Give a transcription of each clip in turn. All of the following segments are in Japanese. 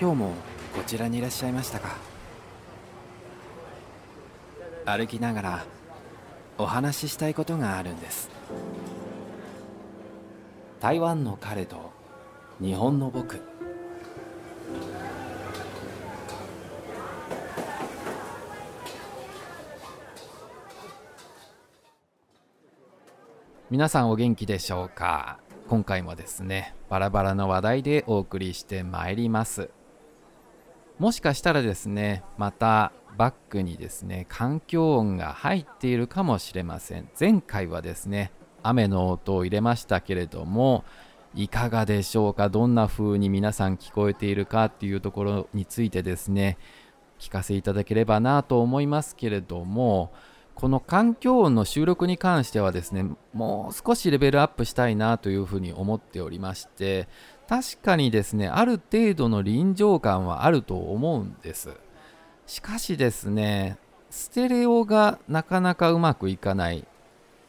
今日もこちらにいらっしゃいましたか？歩きながらお話ししたいことがあるんです。台湾の彼と日本の僕。皆さんお元気でしょうか？今回もですねバラバラの話題でお送りしてまいります。もしかしたらですねまたバックにですね環境音が入っているかもしれません。前回はですね雨の音を入れましたけれどもいかがでしょうか？どんな風に皆さん聞こえているかっていうところについてですね聞かせいただければなと思いますけれどもこの環境音の収録に関してはですねもう少しレベルアップしたいなというふうに思っておりまして確かにですねある程度の臨場感はあると思うんです。しかしですねステレオがなかなかうまくいかない。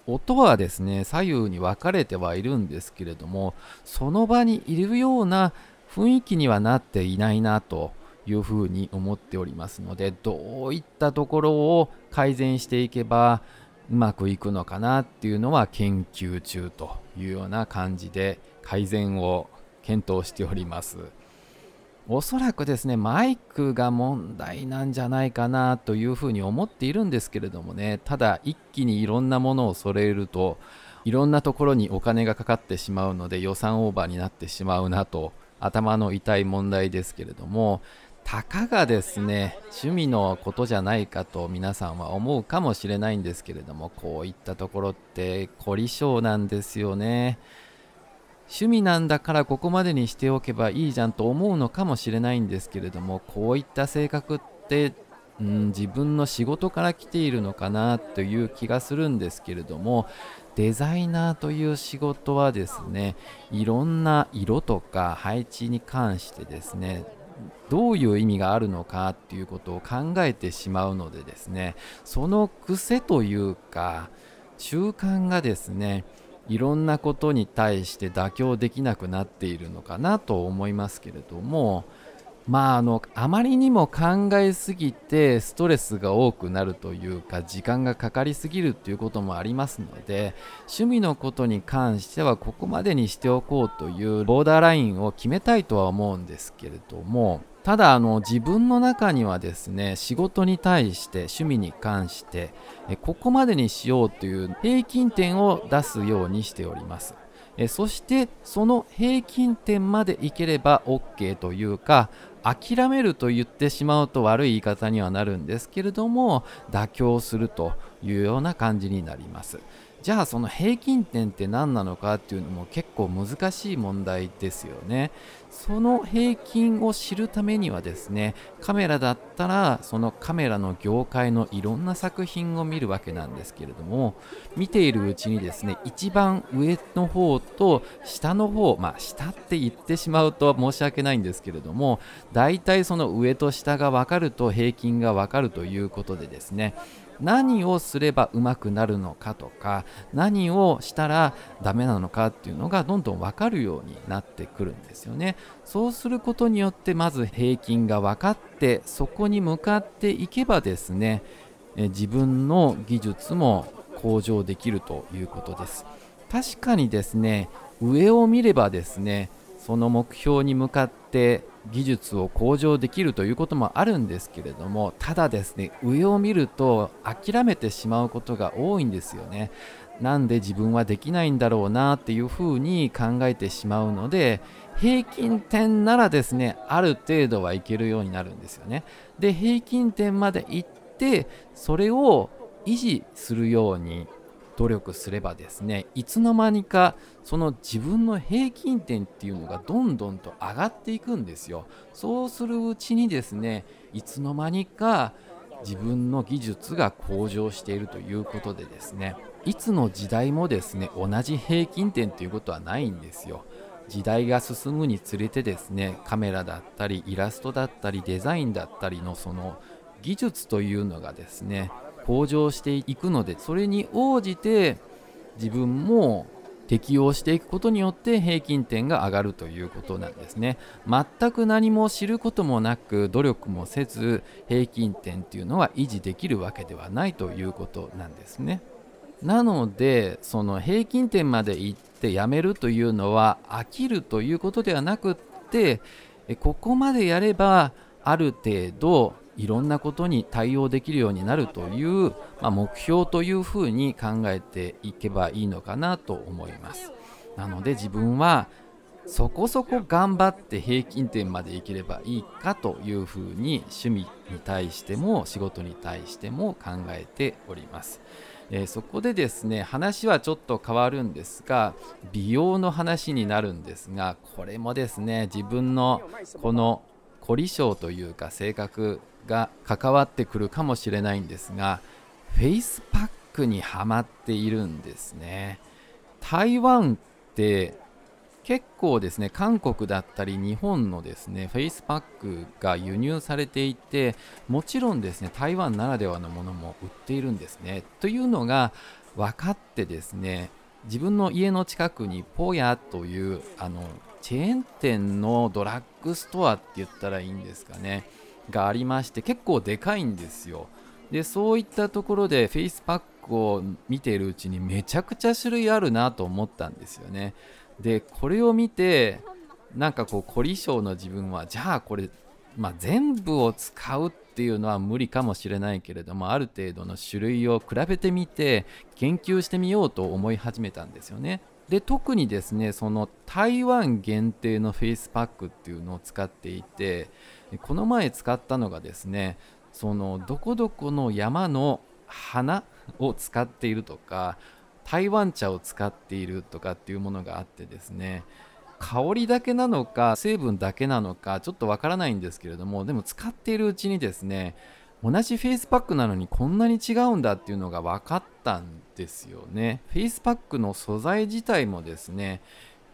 音はですね左右に分かれてはいるんですけれどもその場にいるような雰囲気にはなっていないなというふうに思っておりますのでどういったところを改善していけばうまくいくのかなっていうのは研究中というような感じで改善を検討しております。おそらくですねマイクが問題なんじゃないかなというふうに思っているんですけれどもねただ一気にいろんなものを揃えるといろんなところにお金がかかってしまうので予算オーバーになってしまうなと頭の痛い問題ですけれどもたかがですね趣味のことじゃないかと皆さんは思うかもしれないんですけれどもこういったところって凝り性なんですよね。趣味なんだからここまでにしておけばいいじゃんと思うのかもしれないんですけれどもこういった性格ってうん、自分の仕事から来ているのかなという気がするんですけれどもデザイナーという仕事はですねいろんな色とか配置に関してですねどういう意味があるのかっていうことを考えてしまうのでですねその癖というか習慣がですねいろんなことに対して妥協できなくなっているのかなと思いますけれどもまああのあまりにも考えすぎてストレスが多くなるというか時間がかかりすぎるということもありますので趣味のことに関してはここまでにしておこうというボーダーラインを決めたいとは思うんですけれどもただあの自分の中にはですね仕事に対して趣味に関してここまでにしようという平均点を出すようにしております。そしてその平均点までいければ OK というか諦めると言ってしまうと悪い言い方にはなるんですけれども妥協すると。いうような感じになります。じゃあその平均点って何なのかっていうのも結構難しい問題ですよね。その平均を知るためにはですねカメラだったらそのカメラの業界のいろんな作品を見るわけなんですけれども見ているうちにですね一番上の方と下の方まあ下って言ってしまうと申し訳ないんですけれども大体その上と下が分かると平均が分かるということでですね何をすればうまくなるのかとか何をしたらダメなのかっていうのがどんどん分かるようになってくるんですよね。そうすることによってまず平均が分かってそこに向かっていけばですね自分の技術も向上できるということです。確かにですね上を見ればですねその目標に向かって技術を向上できるということもあるんですけれどもただですね上を見ると諦めてしまうことが多いんですよね。なんで自分はできないんだろうなっていうふうに考えてしまうので平均点ならですねある程度はいけるようになるんですよね。で平均点まで行ってそれを維持するように努力すればですねいつの間にかその自分の平均点っていうのがどんどんと上がっていくんですよ。そうするうちにですねいつの間にか自分の技術が向上しているということでですねいつの時代もですね同じ平均点ということはないんですよ。時代が進むにつれてですねカメラだったりイラストだったりデザインだったりのその技術というのがですね向上していくのでそれに応じて自分も適応していくことによって平均点が上がるということなんですね。全く何も知ることもなく努力もせず平均点っていうのは維持できるわけではないということなんですね。なのでその平均点まで行ってやめるというのは飽きるということではなくってここまでやればある程度いろんなことに対応できるようになるという、まあ、目標というふうに考えていけばいいのかなと思いますなので自分はそこそこ頑張って平均点までいければいいかというふうに趣味に対しても仕事に対しても考えております。えー、そこでですね話はちょっと変わるんですが美容の話になるんですがこれもですね自分のこの凝り性というか性格が関わってくるかもしれないんですがフェイスパックにはまっているんですね。台湾って結構ですね韓国だったり日本のですねフェイスパックが輸入されていてもちろんですね台湾ならではのものも売っているんですね。というのが分かってですね自分の家の近くにポヤというあのチェーン店のドラッグストアって言ったらいいんですかね。がありまして結構でかいんですよ。でそういったところでフェイスパックを見ているうちにめちゃくちゃ種類あるなと思ったんですよね。でこれを見てなんかこう凝り性の自分はじゃあこれ、まあ、全部を使うっていうのは無理かもしれないけれどもある程度の種類を比べてみて研究してみようと思い始めたんですよね。で特にですねその台湾限定のフェイスパックっていうのを使っていてこの前使ったのがですねそのどこどこの山の花を使っているとか台湾茶を使っているとかっていうものがあってですね香りだけなのか成分だけなのかちょっとわからないんですけれどもでも使っているうちにですね同じフェイスパックなのにこんなに違うんだっていうのが分かったんですよね。フェイスパックの素材自体もですね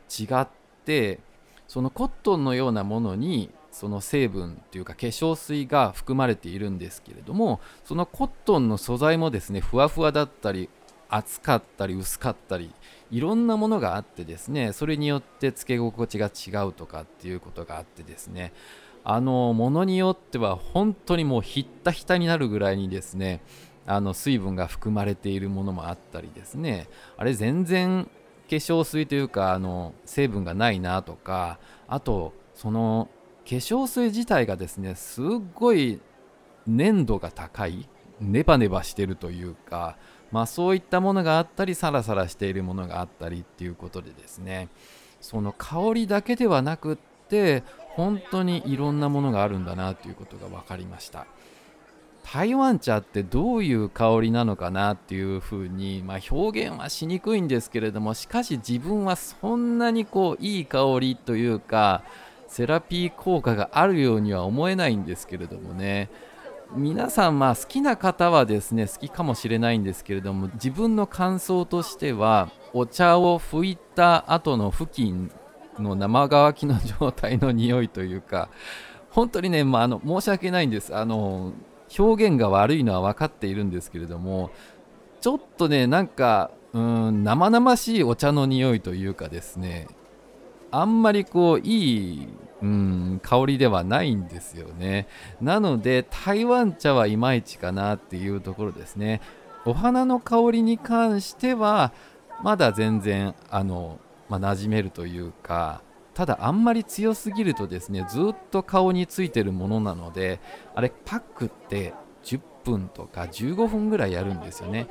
違ってそのコットンのようなものにその成分っていうか化粧水が含まれているんですけれどもそのコットンの素材もですねふわふわだったり厚かったり薄かったりいろんなものがあってですねそれによってつけ心地が違うとかっていうことがあってですねあのものによっては本当にもうひったひたになるぐらいにですねあの水分が含まれているものもあったりですね。あれ全然化粧水というかあの成分がないなとかあとその化粧水自体がですねすっごい粘度が高いネバネバしてるというかまあ、そういったものがあったりサラサラしているものがあったりっていうことでですね。その香りだけではなくって本当にいろんなものがあるんだなということが分かりました。台湾茶ってどういう香りなのかなっていうふうに、まあ、表現はしにくいんですけれどもしかし自分はそんなにこういい香りというかセラピー効果があるようには思えないんですけれどもね。皆さんまあ好きな方はですね好きかもしれないんですけれども自分の感想としてはお茶を拭いた後の付近の生乾きの状態の匂いというか本当にね、まあ、あの申し訳ないんです。あの表現が悪いのは分かっているんですけれどもちょっとねなんかうん生々しいお茶の匂いというかですねあんまりこういいうん香りではないんですよね。なので台湾茶はいまいちかなっていうところですね。お花の香りに関してはまだ全然あの、まあ、馴染めるというかただあんまり強すぎるとですねずっと顔についてるものなのであれパックって10分とか15分ぐらいやるんですよね。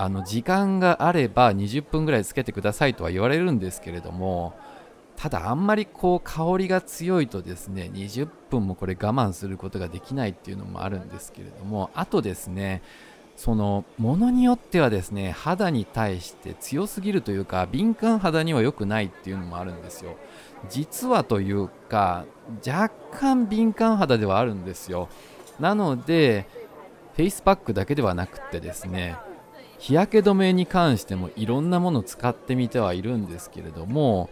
あの時間があれば20分ぐらいつけてくださいとは言われるんですけれどもただあんまりこう香りが強いとですね20分もこれ我慢することができないっていうのもあるんですけれどもあとですねそのものによってはですね肌に対して強すぎるというか敏感肌には良くないっていうのもあるんですよ。実はというか若干敏感肌ではあるんですよ。なのでフェイスパックだけではなくってですね日焼け止めに関してもいろんなものを使ってみてはいるんですけれども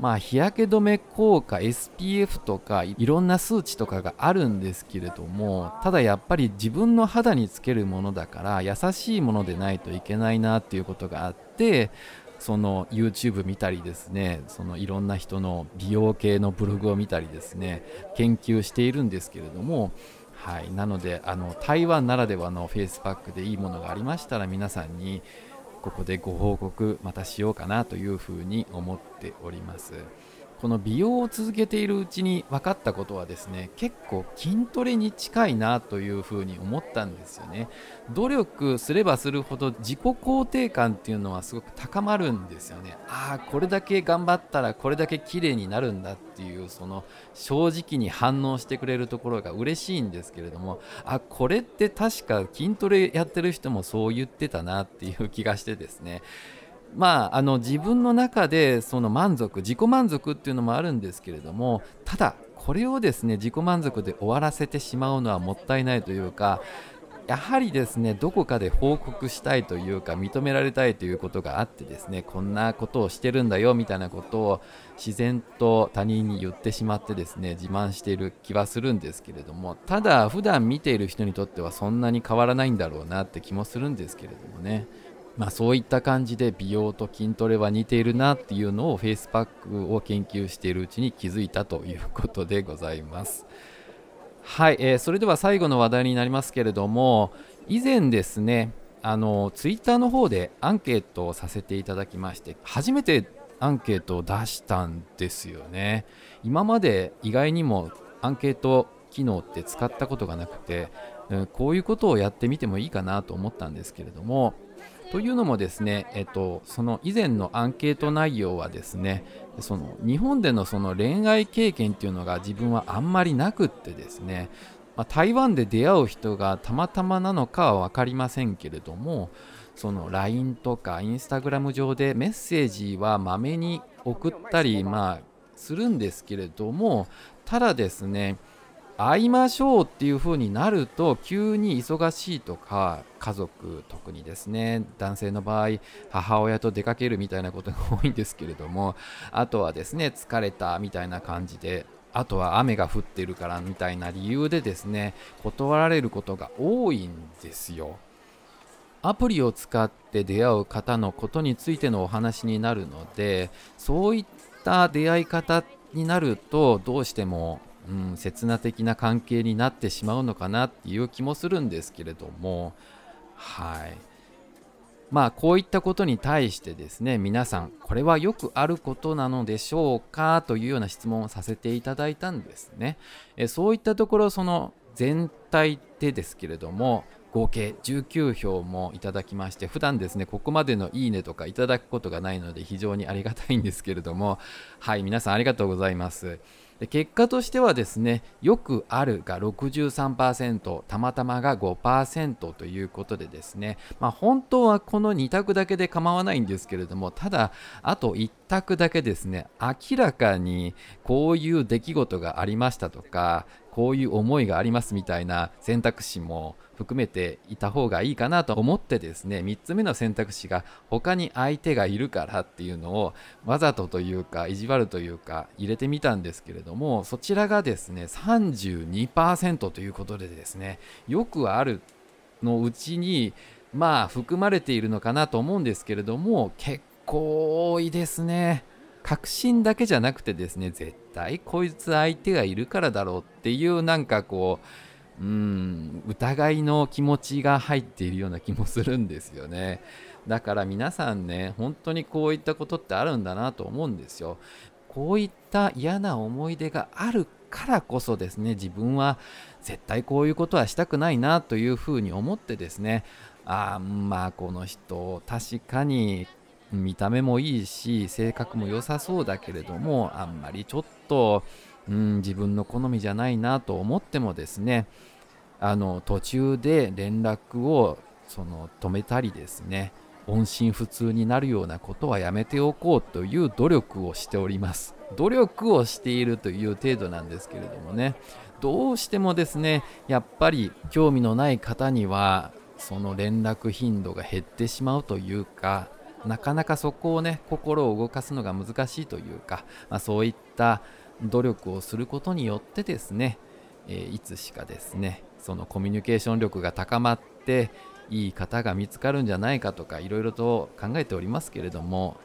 まあ、日焼け止め効果 SPF とかいろんな数値とかがあるんですけれどもただやっぱり自分の肌につけるものだから優しいものでないといけないなっていうことがあってその YouTube 見たりですねそのいろんな人の美容系のブログを見たりですね研究しているんですけれどもはい、なのであの台湾ならではのフェイスパックでいいものがありましたら皆さんにここでご報告またしようかなというふうに思っております。この美容を続けているうちに分かったことはですね結構筋トレに近いなというふうに思ったんですよね。努力すればするほど自己肯定感っていうのはすごく高まるんですよね。ああこれだけ頑張ったらこれだけ綺麗になるんだっていうその正直に反応してくれるところが嬉しいんですけれどもあこれって確か筋トレやってる人もそう言ってたなっていう気がしてですね。まあ、あの自分の中でその満足自己満足っていうのもあるんですけれどもただこれをですね自己満足で終わらせてしまうのはもったいないというかやはりですねどこかで報告したいというか認められたいということがあってですねこんなことをしてるんだよみたいなことを自然と他人に言ってしまってですね自慢している気はするんですけれどもただ普段見ている人にとってはそんなに変わらないんだろうなって気もするんですけれどもね。まあ、そういった感じで美容と筋トレは似ているなっていうのをフェイスパックを研究しているうちに気づいたということでございます。はい、えー、それでは最後の話題になりますけれども以前ですねあのツイッターの方でアンケートをさせていただきまして初めてアンケートを出したんですよね今まで意外にもアンケート機能って使ったことがなくてうんこういうことをやってみてもいいかなと思ったんですけれどもというのもですね、えっと、その以前のアンケート内容はですねその日本でのその恋愛経験っていうのが自分はあんまりなくってですね、まあ、台湾で出会う人がたまたまなのかは分かりませんけれどもその LINE とか Instagram 上でメッセージはまめに送ったり、まあ、するんですけれどもただですね会いましょうっていう風になると急に忙しいとか家族特にですね男性の場合母親と出かけるみたいなことが多いんですけれどもあとはですね疲れたみたいな感じであとは雨が降ってるからみたいな理由でですね断られることが多いんですよ。アプリを使って出会う方のことについてのお話になるのでそういった出会い方になるとどうしてもうん、刹那的な関係になってしまうのかなっていう気もするんですけれどもはい。まあこういったことに対してですね皆さんこれはよくあることなのでしょうかというような質問をさせていただいたんですね。えそういったところその全体でですけれども合計19票もいただきまして普段ですねここまでのいいねとかいただくことがないので非常にありがたいんですけれどもはい皆さんありがとうございます。で結果としてはですねよくあるが63%たまたまが5%ということでですね、まあ、本当はこの2択だけで構わないんですけれどもただあと1択だけですね明らかにこういう出来事がありましたとかこういう思いがありますみたいな選択肢も含めていた方がいいかなと思ってですね3つ目の選択肢が他に相手がいるからっていうのをわざとというか意地悪というか入れてみたんですけれどもそちらがですね32%ということでですねよくあるのうちにまあ含まれているのかなと思うんですけれども結構多いですね。確信だけじゃなくてですね絶対こいつ相手がいるからだろうっていうなんかこううん疑いの気持ちが入っているような気もするんですよね。だから皆さんね本当にこういったことってあるんだなと思うんですよ。こういった嫌な思い出があるからこそですね自分は絶対こういうことはしたくないなというふうに思ってですねあまあこの人確かに見た目もいいし性格も良さそうだけれどもあんまりちょっと、うん、自分の好みじゃないなと思ってもですねあの途中で連絡をその止めたりですね音信不通になるようなことはやめておこうという努力をしております。努力をしているという程度なんですけれどもねどうしてもですねやっぱり興味のない方にはその連絡頻度が減ってしまうというかなかなかそこをね心を動かすのが難しいというか、まあ、そういった努力をすることによってですね、えー、いつしかですねそのコミュニケーション力が高まっていい方が見つかるんじゃないかとかいろいろと考えておりますけれども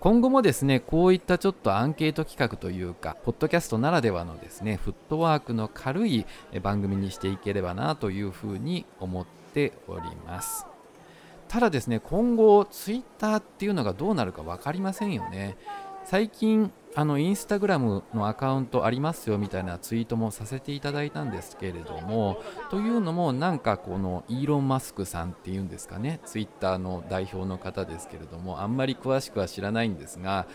今後もですねこういったちょっとアンケート企画というかポッドキャストならではのですねフットワークの軽い番組にしていければなというふうに思っております。ただですね今後ツイッターっていうのがどうなるか分かりませんよね。最近あのインスタグラムのアカウントありますよみたいなツイートもさせていただいたんですけれどもというのもなんかこのイーロン・マスクさんっていうんですかね。ツイッターの代表の方ですけれどもあんまり詳しくは知らないんですが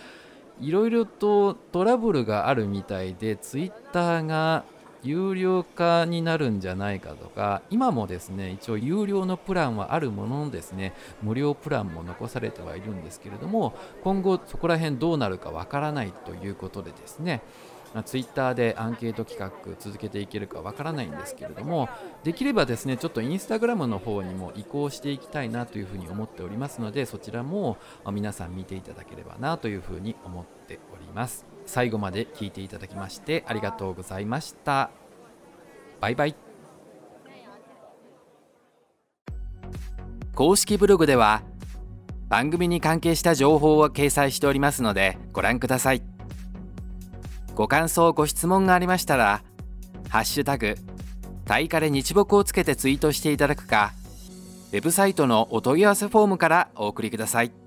いろいろとトラブルがあるみたいでツイッターが有料化になるんじゃないかとか今もですね一応有料のプランはあるもののですね無料プランも残されてはいるんですけれども今後そこら辺どうなるかわからないということでですねツイッターでアンケート企画続けていけるかわからないんですけれどもできればですねちょっとインスタグラムの方にも移行していきたいなというふうに思っておりますのでそちらも皆さん見ていただければなというふうに思っております。最後まで聞いていただきましてありがとうございました。バイバイ。公式ブログでは番組に関係した情報を掲載しておりますのでご覧ください。ご感想ご質問がありましたら「ハッシュタグタイカレ日木」をつけてツイートしていただくかウェブサイトのお問い合わせフォームからお送りください。